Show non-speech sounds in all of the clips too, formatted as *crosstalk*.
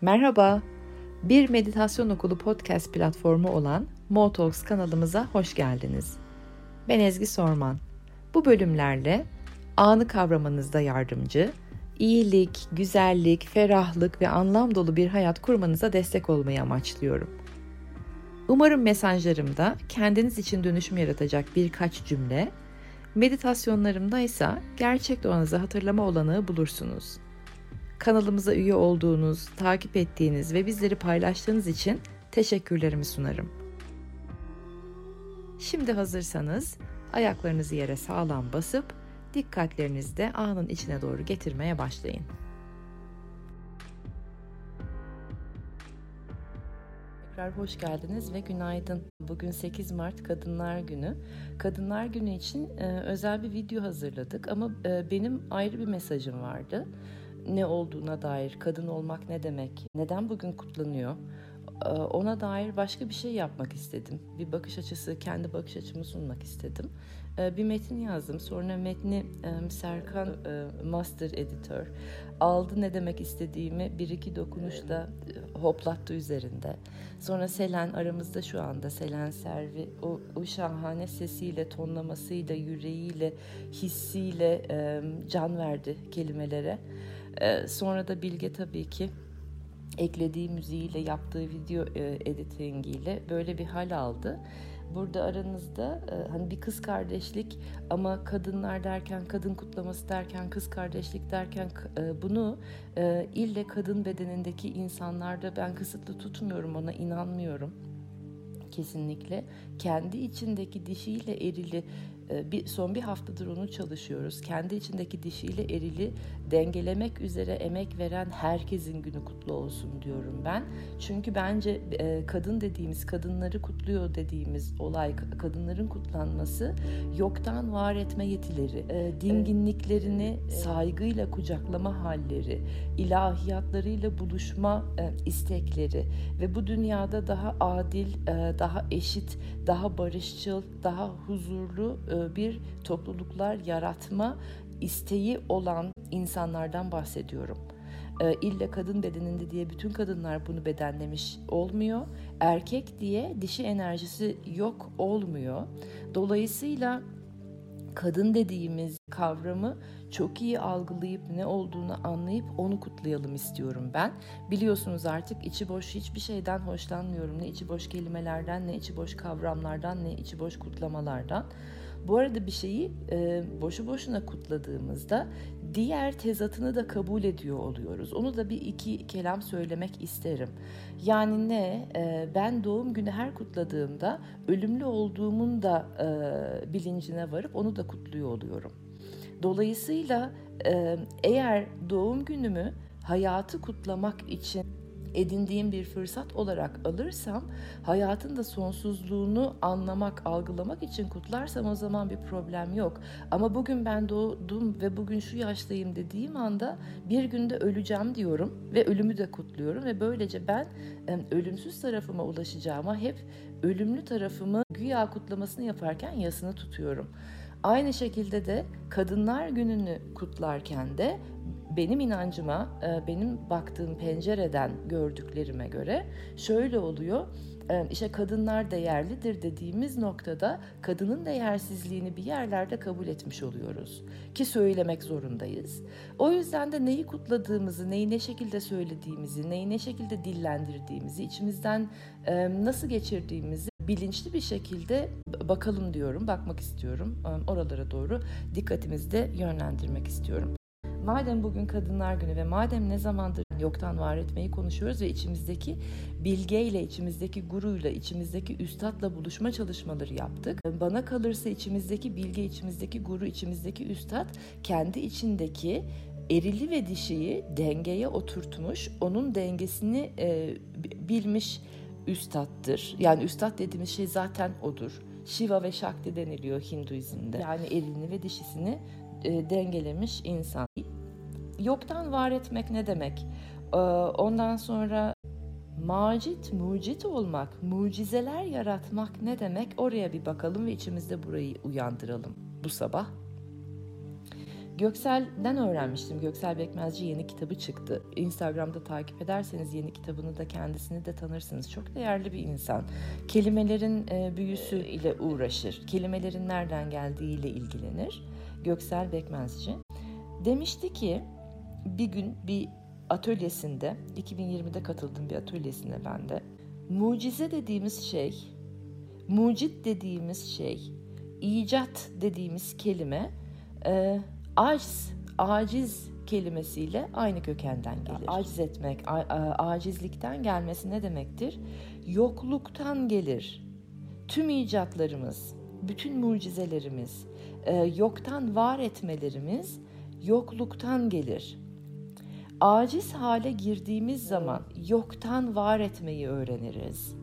Merhaba, bir meditasyon okulu podcast platformu olan Motalks kanalımıza hoş geldiniz. Ben Ezgi Sorman. Bu bölümlerle anı kavramanızda yardımcı, iyilik, güzellik, ferahlık ve anlam dolu bir hayat kurmanıza destek olmayı amaçlıyorum. Umarım mesajlarımda kendiniz için dönüşüm yaratacak birkaç cümle, meditasyonlarımda ise gerçek doğanızı hatırlama olanağı bulursunuz. Kanalımıza üye olduğunuz, takip ettiğiniz ve bizleri paylaştığınız için teşekkürlerimi sunarım. Şimdi hazırsanız ayaklarınızı yere sağlam basıp dikkatlerinizi de anın içine doğru getirmeye başlayın. Tekrar hoş geldiniz ve günaydın. Bugün 8 Mart Kadınlar Günü. Kadınlar Günü için e, özel bir video hazırladık ama e, benim ayrı bir mesajım vardı ne olduğuna dair, kadın olmak ne demek, neden bugün kutlanıyor, e, ona dair başka bir şey yapmak istedim. Bir bakış açısı, kendi bakış açımı sunmak istedim. E, bir metin yazdım. Sonra metni e, Serkan Master Editor aldı ne demek istediğimi bir iki dokunuşla hoplattı üzerinde. Sonra Selen aramızda şu anda Selen Servi o, o şahane sesiyle, tonlamasıyla, yüreğiyle, hissiyle can verdi kelimelere. Ee, sonra da Bilge tabii ki eklediği müziğiyle yaptığı video e, editingiyle böyle bir hal aldı. Burada aranızda e, hani bir kız kardeşlik ama kadınlar derken kadın kutlaması derken kız kardeşlik derken e, bunu e, ille kadın bedenindeki insanlarda ben kısıtlı tutmuyorum ona inanmıyorum kesinlikle kendi içindeki dişiyle erili bir, son bir haftadır onu çalışıyoruz. Kendi içindeki dişiyle erili dengelemek üzere emek veren herkesin günü kutlu olsun diyorum ben. Çünkü bence e, kadın dediğimiz, kadınları kutluyor dediğimiz olay, kadınların kutlanması yoktan var etme yetileri, e, dinginliklerini saygıyla kucaklama halleri, ilahiyatlarıyla buluşma e, istekleri ve bu dünyada daha adil, daha eşit, daha barışçıl, daha huzurlu e, bir topluluklar yaratma isteği olan insanlardan bahsediyorum. E, kadın bedeninde diye bütün kadınlar bunu bedenlemiş olmuyor. Erkek diye dişi enerjisi yok olmuyor. Dolayısıyla kadın dediğimiz kavramı çok iyi algılayıp ne olduğunu anlayıp onu kutlayalım istiyorum ben. Biliyorsunuz artık içi boş hiçbir şeyden hoşlanmıyorum. Ne içi boş kelimelerden, ne içi boş kavramlardan, ne içi boş kutlamalardan. Bu arada bir şeyi e, boşu boşuna kutladığımızda diğer tezatını da kabul ediyor oluyoruz. Onu da bir iki kelam söylemek isterim. Yani ne? E, ben doğum günü her kutladığımda ölümlü olduğumun da e, bilincine varıp onu da kutluyor oluyorum. Dolayısıyla e, eğer doğum günümü hayatı kutlamak için edindiğim bir fırsat olarak alırsam hayatın da sonsuzluğunu anlamak, algılamak için kutlarsam o zaman bir problem yok. Ama bugün ben doğdum ve bugün şu yaştayım dediğim anda bir günde öleceğim diyorum ve ölümü de kutluyorum ve böylece ben ölümsüz tarafıma ulaşacağıma hep ölümlü tarafımı güya kutlamasını yaparken yasını tutuyorum. Aynı şekilde de Kadınlar Günü'nü kutlarken de benim inancıma, e, benim baktığım pencereden gördüklerime göre şöyle oluyor. E, işte kadınlar değerlidir dediğimiz noktada kadının değersizliğini bir yerlerde kabul etmiş oluyoruz. Ki söylemek zorundayız. O yüzden de neyi kutladığımızı, neyi ne şekilde söylediğimizi, neyi ne şekilde dillendirdiğimizi, içimizden e, nasıl geçirdiğimizi bilinçli bir şekilde bakalım diyorum, bakmak istiyorum. Oralara doğru dikkatimizi de yönlendirmek istiyorum. Madem bugün Kadınlar Günü ve madem ne zamandır yoktan var etmeyi konuşuyoruz ve içimizdeki bilgeyle, içimizdeki guruyla, içimizdeki üstadla buluşma çalışmaları yaptık. Bana kalırsa içimizdeki bilge, içimizdeki guru, içimizdeki üstad kendi içindeki erili ve dişiyi dengeye oturtmuş, onun dengesini e, bilmiş üstattır. Yani üstad dediğimiz şey zaten odur. Shiva ve Shakti deniliyor Hinduizm'de. Yani elini ve dişisini e, dengelemiş insan. Yoktan var etmek ne demek? E, ondan sonra macit, mucit olmak, mucizeler yaratmak ne demek? Oraya bir bakalım ve içimizde burayı uyandıralım bu sabah. Göksel'den öğrenmiştim. Göksel Bekmezci yeni kitabı çıktı. Instagram'da takip ederseniz yeni kitabını da kendisini de tanırsınız. Çok değerli bir insan. Kelimelerin e, büyüsü ile uğraşır. Kelimelerin nereden geldiği ile ilgilenir. Göksel Bekmezci. Demişti ki bir gün bir atölyesinde 2020'de katıldım bir atölyesine ben de. Mucize dediğimiz şey, mucit dediğimiz şey, icat dediğimiz kelime e, aciz, aciz kelimesiyle aynı kökenden gelir. Aciz etmek, acizlikten gelmesi ne demektir? Yokluktan gelir. Tüm icatlarımız, bütün mucizelerimiz, e, yoktan var etmelerimiz yokluktan gelir. Aciz hale girdiğimiz zaman yoktan var etmeyi öğreniriz.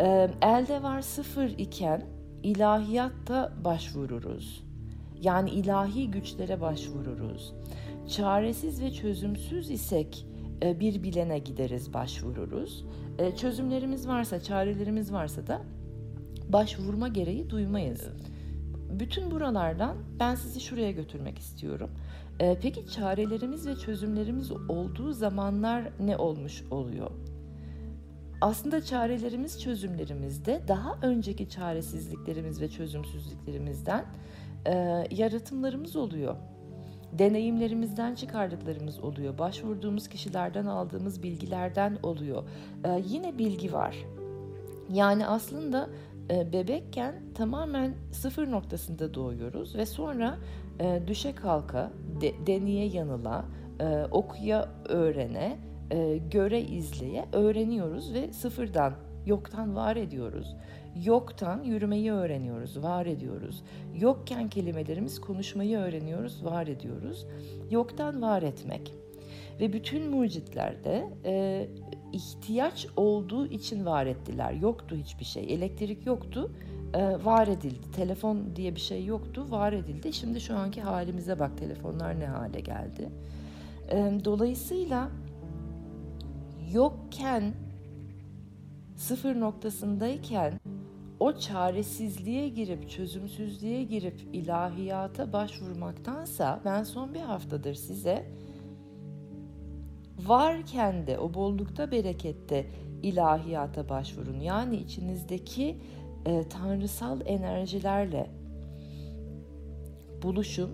E, elde var sıfır iken ilahiyatta başvururuz yani ilahi güçlere başvururuz. Çaresiz ve çözümsüz isek e, bir bilene gideriz, başvururuz. E, çözümlerimiz varsa, çarelerimiz varsa da başvurma gereği duymayız. Bütün buralardan ben sizi şuraya götürmek istiyorum. E, peki çarelerimiz ve çözümlerimiz olduğu zamanlar ne olmuş oluyor? Aslında çarelerimiz, çözümlerimiz de daha önceki çaresizliklerimiz ve çözümsüzlüklerimizden e, yaratımlarımız oluyor. Deneyimlerimizden çıkardıklarımız oluyor. Başvurduğumuz kişilerden aldığımız bilgilerden oluyor. E, yine bilgi var. Yani aslında e, bebekken tamamen sıfır noktasında doğuyoruz ve sonra e, düşe kalka, de, deneye yanıla, e, okuya öğrene, e, göre izleye öğreniyoruz ve sıfırdan, yoktan var ediyoruz. Yoktan yürümeyi öğreniyoruz, var ediyoruz. Yokken kelimelerimiz konuşmayı öğreniyoruz, var ediyoruz. Yoktan var etmek. Ve bütün mucitlerde e, ihtiyaç olduğu için var ettiler. Yoktu hiçbir şey. Elektrik yoktu, e, var edildi. Telefon diye bir şey yoktu, var edildi. Şimdi şu anki halimize bak telefonlar ne hale geldi. E, dolayısıyla yokken sıfır noktasındayken o çaresizliğe girip, çözümsüzlüğe girip ilahiyata başvurmaktansa ben son bir haftadır size varken de o bollukta berekette ilahiyata başvurun. Yani içinizdeki e, tanrısal enerjilerle buluşun.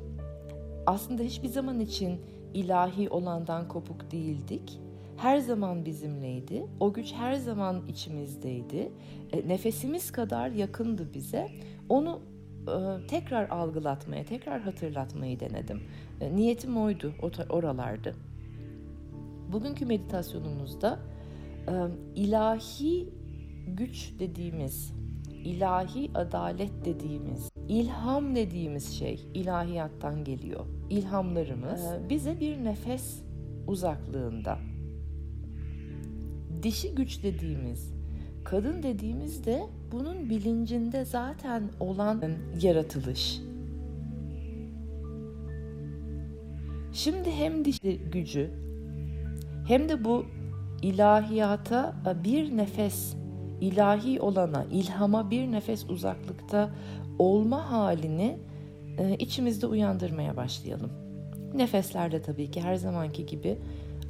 Aslında hiçbir zaman için ilahi olandan kopuk değildik her zaman bizimleydi. O güç her zaman içimizdeydi. E, nefesimiz kadar yakındı bize. Onu e, tekrar algılatmaya, tekrar hatırlatmayı denedim. E, niyetim oydu, oralardı. Bugünkü meditasyonumuzda e, ilahi güç dediğimiz, ilahi adalet dediğimiz, ilham dediğimiz şey ilahiyattan geliyor. İlhamlarımız bize bir nefes uzaklığında dişi güç dediğimiz, kadın dediğimiz de bunun bilincinde zaten olan yaratılış. Şimdi hem dişi gücü hem de bu ilahiyata bir nefes, ilahi olana, ilhama bir nefes uzaklıkta olma halini e, içimizde uyandırmaya başlayalım. Nefeslerde tabii ki her zamanki gibi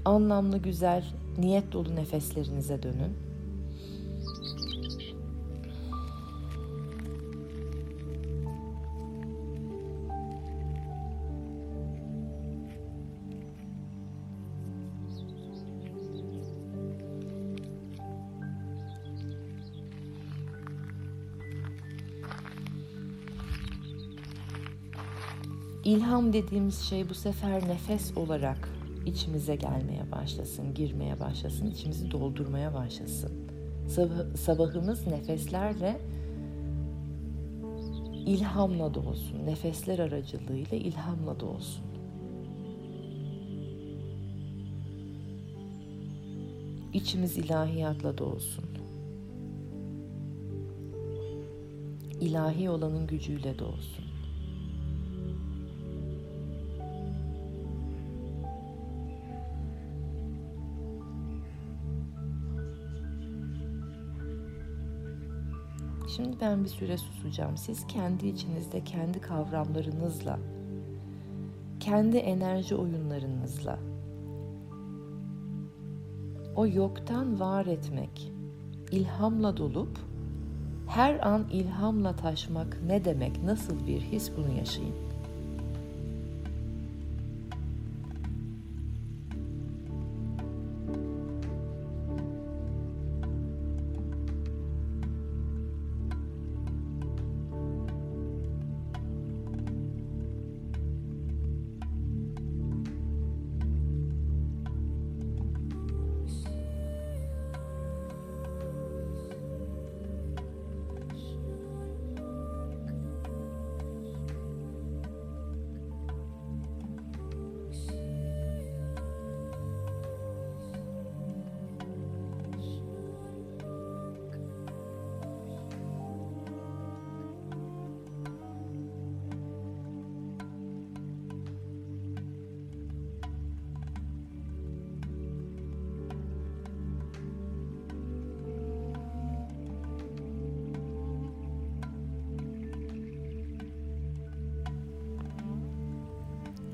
anlamlı, güzel, niyet dolu nefeslerinize dönün. İlham dediğimiz şey bu sefer nefes olarak içimize gelmeye başlasın, girmeye başlasın, içimizi doldurmaya başlasın. Sabah, sabahımız nefeslerle ilhamla dolsun. Nefesler aracılığıyla ilhamla dolsun. İçimiz ilahiyatla dolsun. İlahi olanın gücüyle dolsun. Şimdi ben bir süre susacağım. Siz kendi içinizde kendi kavramlarınızla kendi enerji oyunlarınızla o yoktan var etmek, ilhamla dolup her an ilhamla taşmak ne demek, nasıl bir his bunu yaşayın.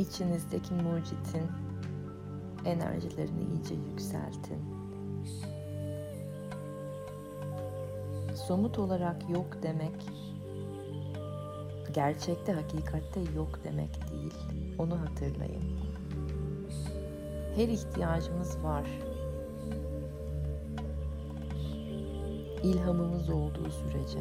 İçinizdeki mucitin enerjilerini iyice yükseltin. Somut olarak yok demek gerçekte, hakikatte yok demek değil. Onu hatırlayın. Her ihtiyacımız var. İlhamımız olduğu sürece.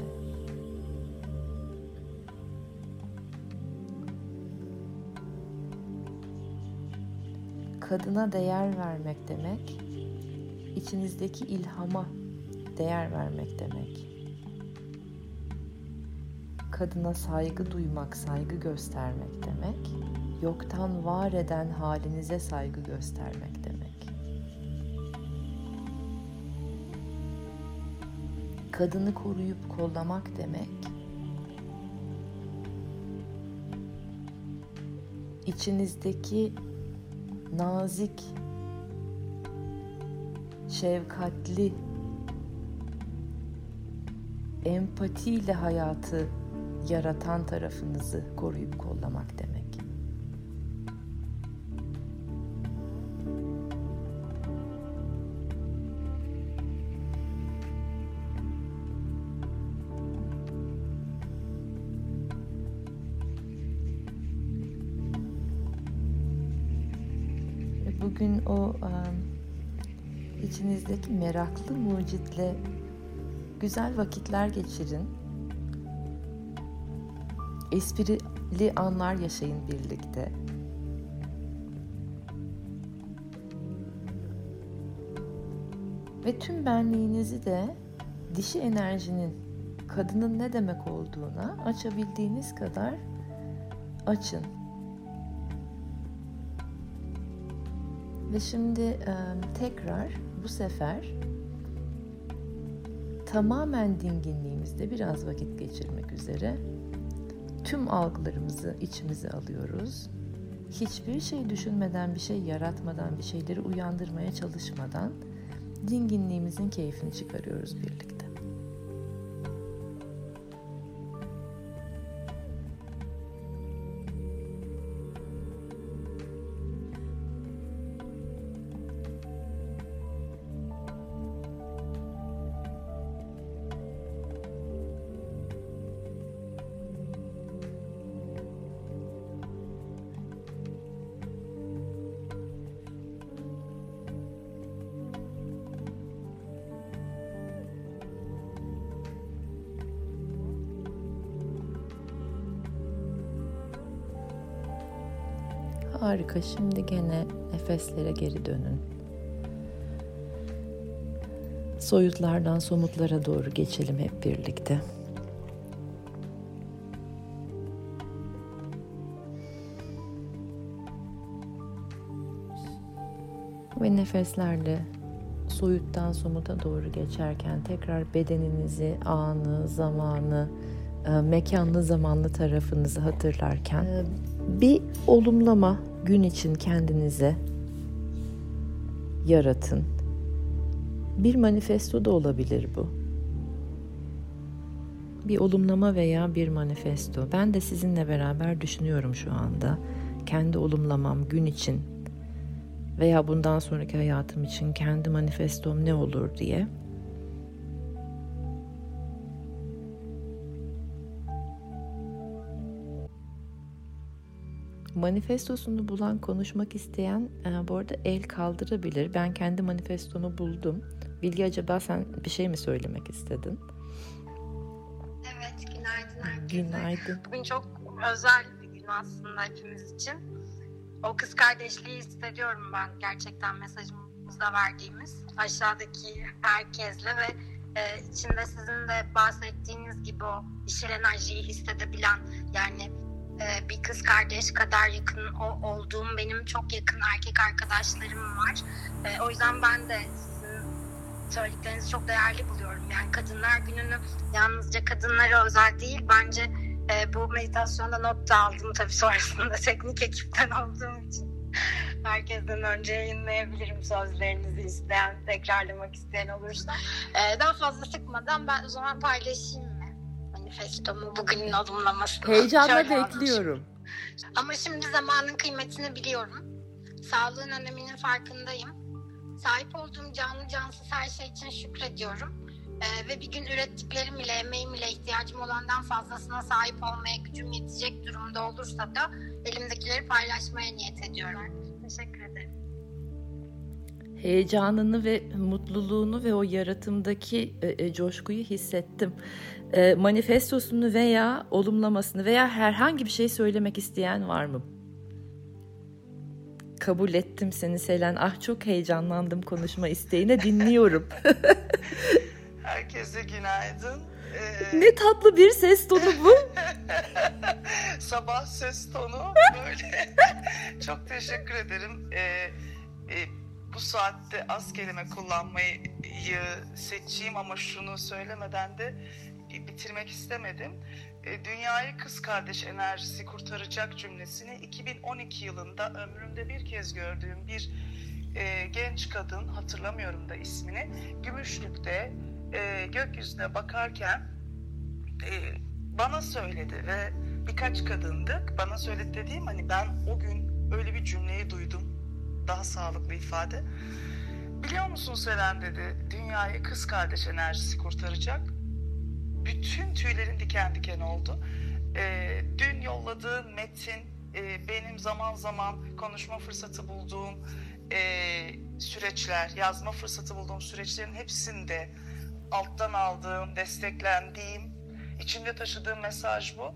Kadına değer vermek demek, içinizdeki ilhama değer vermek demek. Kadına saygı duymak, saygı göstermek demek, yoktan var eden halinize saygı göstermek demek. Kadını koruyup kollamak demek, içinizdeki nazik, şefkatli, empatiyle hayatı yaratan tarafınızı koruyup kollamak demek. Bugün o içinizdeki meraklı mucitle güzel vakitler geçirin. Esprili anlar yaşayın birlikte. Ve tüm benliğinizi de dişi enerjinin kadının ne demek olduğuna açabildiğiniz kadar açın. Ve şimdi tekrar bu sefer tamamen dinginliğimizde biraz vakit geçirmek üzere tüm algılarımızı içimize alıyoruz. Hiçbir şey düşünmeden, bir şey yaratmadan, bir şeyleri uyandırmaya çalışmadan dinginliğimizin keyfini çıkarıyoruz birlikte. Harika. Şimdi gene nefeslere geri dönün. Soyutlardan somutlara doğru geçelim hep birlikte. Ve nefeslerle soyuttan somuta doğru geçerken tekrar bedeninizi, anı, zamanı, mekanlı zamanlı tarafınızı hatırlarken e, bir olumlama gün için kendinize yaratın. Bir manifesto da olabilir bu. Bir olumlama veya bir manifesto. Ben de sizinle beraber düşünüyorum şu anda. kendi olumlamam gün için veya bundan sonraki hayatım için kendi manifestom ne olur diye. Manifestosunu bulan, konuşmak isteyen e, bu arada el kaldırabilir. Ben kendi manifestomu buldum. Bilgi acaba sen bir şey mi söylemek istedin? Evet, günaydın herkese. Günaydın. Bugün çok özel bir gün aslında hepimiz için. O kız kardeşliği hissediyorum ben gerçekten mesajımızda verdiğimiz. Aşağıdaki herkesle ve e, içinde sizin de bahsettiğiniz gibi o işil enerjiyi hissedebilen yani e, bir kız kardeş kadar yakın olduğum benim çok yakın erkek arkadaşlarım var. E, o yüzden ben de sizin söylediklerinizi çok değerli buluyorum. Yani Kadınlar Günü'nü yalnızca kadınlara özel değil bence e, bu meditasyonda not da aldım tabii sonrasında *laughs* teknik ekipten olduğum için. Herkesten önce yayınlayabilirim sözlerinizi isteyen, tekrarlamak isteyen olursa. E, daha fazla sıkmadan ben o zaman paylaşayım? Manifestomu, bugünün olumlamasını. Heyecanla Şöyle bekliyorum. ama şimdi zamanın kıymetini biliyorum. Sağlığın öneminin farkındayım. Sahip olduğum canlı cansız her şey için şükrediyorum. Ee, ve bir gün ürettiklerim ile, emeğim ile ihtiyacım olandan fazlasına sahip olmaya gücüm yetecek durumda olursa da elimdekileri paylaşmaya niyet ediyorum. Teşekkür ederim. Heyecanını ve mutluluğunu ve o yaratımdaki e, e, coşkuyu hissettim. E, manifestosunu veya olumlamasını veya herhangi bir şey söylemek isteyen var mı? Kabul ettim seni Selen. Ah çok heyecanlandım konuşma isteğine dinliyorum. *laughs* Herkese günaydın. Ee, ne tatlı bir ses tonu bu. *laughs* sabah ses tonu böyle. *laughs* Çok teşekkür ederim. Ee, e, bu saatte az kelime kullanmayı seçeyim ama şunu söylemeden de bitirmek istemedim. Ee, dünyayı kız kardeş enerjisi kurtaracak cümlesini 2012 yılında ömrümde bir kez gördüğüm bir e, genç kadın hatırlamıyorum da ismini Gümüşlük'te e, gökyüzüne bakarken e, bana söyledi ve birkaç kadındık. Bana söyledi dediğim hani ben o gün öyle bir cümleyi duydum. Daha sağlıklı ifade. Biliyor musun Selen dedi dünyayı kız kardeş enerjisi kurtaracak. Bütün tüylerin diken diken oldu. E, dün yolladığın metin e, benim zaman zaman konuşma fırsatı bulduğum e, süreçler, yazma fırsatı bulduğum süreçlerin hepsinde alttan aldığım, desteklendiğim, içinde taşıdığım mesaj bu.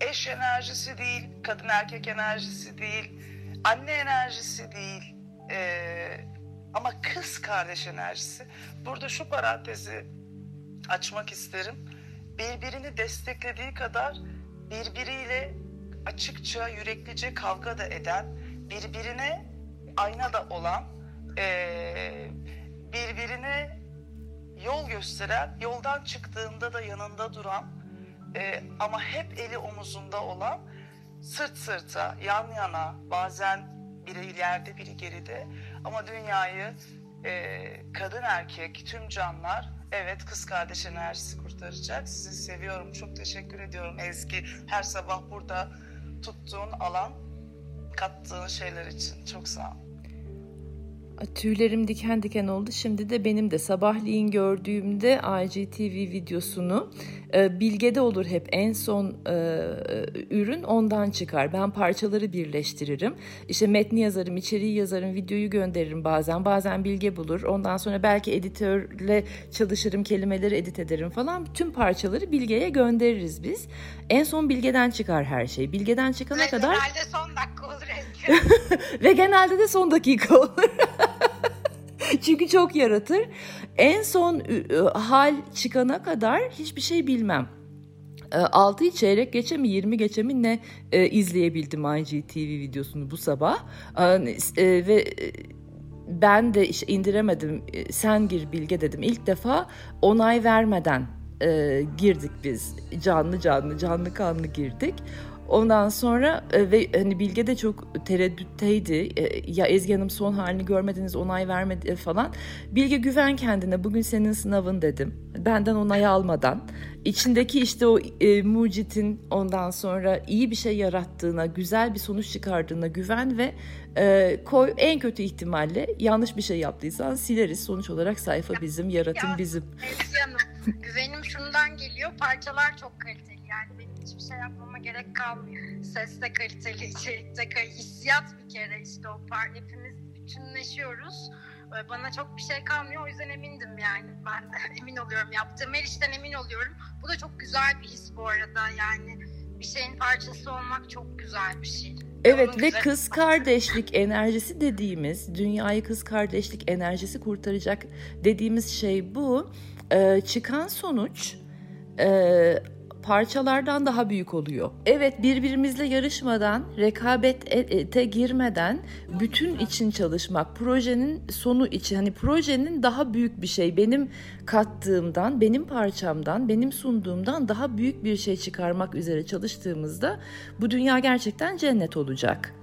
Eş enerjisi değil, kadın erkek enerjisi değil, anne enerjisi değil, ee, ama kız kardeş enerjisi. Burada şu parantezi açmak isterim. Birbirini desteklediği kadar birbiriyle açıkça, yüreklice kavga da eden, birbirine ayna da olan, ee, birbirine yol gösteren, yoldan çıktığında da yanında duran e, ama hep eli omuzunda olan sırt sırta, yan yana, bazen biri ileride biri geride ama dünyayı e, kadın erkek tüm canlar evet kız kardeş enerjisi kurtaracak. Sizi seviyorum, çok teşekkür ediyorum Ezgi. Her sabah burada tuttuğun alan, kattığın şeyler için çok sağ ol. Tüylerim diken diken oldu. Şimdi de benim de sabahleyin gördüğümde IGTV videosunu e, Bilge'de olur hep en son e, ürün ondan çıkar. Ben parçaları birleştiririm. İşte metni yazarım, içeriği yazarım, videoyu gönderirim bazen. Bazen Bilge bulur. Ondan sonra belki editörle çalışırım, kelimeleri edit ederim falan. Tüm parçaları Bilge'ye göndeririz biz. En son Bilge'den çıkar her şey. Bilge'den çıkana Ve kadar... Genelde son dakika olur *laughs* Ve genelde de son dakika olur. *laughs* Çünkü çok yaratır. En son hal çıkana kadar hiçbir şey bilmem. 6 çeyrek geçe mi 20 geçe mi ne e, izleyebildim IGTV videosunu bu sabah. E, ve ben de işte indiremedim. Sen gir Bilge dedim. İlk defa onay vermeden e, girdik biz. Canlı canlı, canlı kanlı girdik. Ondan sonra e, ve hani Bilge de çok tereddütteydi. E, ya Ezgi Hanım son halini görmediniz, onay vermedi falan. Bilge güven kendine. Bugün senin sınavın dedim. Benden onay almadan. içindeki işte o e, mucitin ondan sonra iyi bir şey yarattığına, güzel bir sonuç çıkardığına güven ve e, koy en kötü ihtimalle yanlış bir şey yaptıysan sileriz. Sonuç olarak sayfa bizim, yaratım Ya, bizim. Ezgi Hanım, güvenim şundan geliyor. Parçalar çok kaliteli. Yani benim hiçbir şey yapmama gerek kalmıyor. Ses de kaliteli, içerik de kaliteli. Hissiyat bir kere işte o par hepimiz bütünleşiyoruz. Bana çok bir şey kalmıyor. O yüzden emindim yani. Ben de *laughs* emin oluyorum. Yaptığım her işten emin oluyorum. Bu da çok güzel bir his bu arada. Yani bir şeyin parçası olmak çok güzel bir şey. Evet Onun ve güzel- kız kardeşlik enerjisi dediğimiz, dünyayı kız kardeşlik enerjisi kurtaracak dediğimiz şey bu. Ee, çıkan sonuç e, parçalardan daha büyük oluyor. Evet birbirimizle yarışmadan, rekabete girmeden bütün için çalışmak, projenin sonu için hani projenin daha büyük bir şey benim kattığımdan, benim parçamdan, benim sunduğumdan daha büyük bir şey çıkarmak üzere çalıştığımızda bu dünya gerçekten cennet olacak.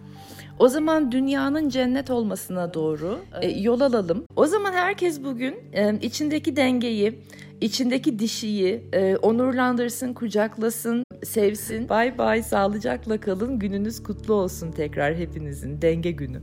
O zaman dünyanın cennet olmasına doğru e, yol alalım. O zaman herkes bugün e, içindeki dengeyi, içindeki dişiyi e, onurlandırsın, kucaklasın, sevsin. Bay bay, sağlıcakla kalın. Gününüz kutlu olsun tekrar hepinizin. Denge günü.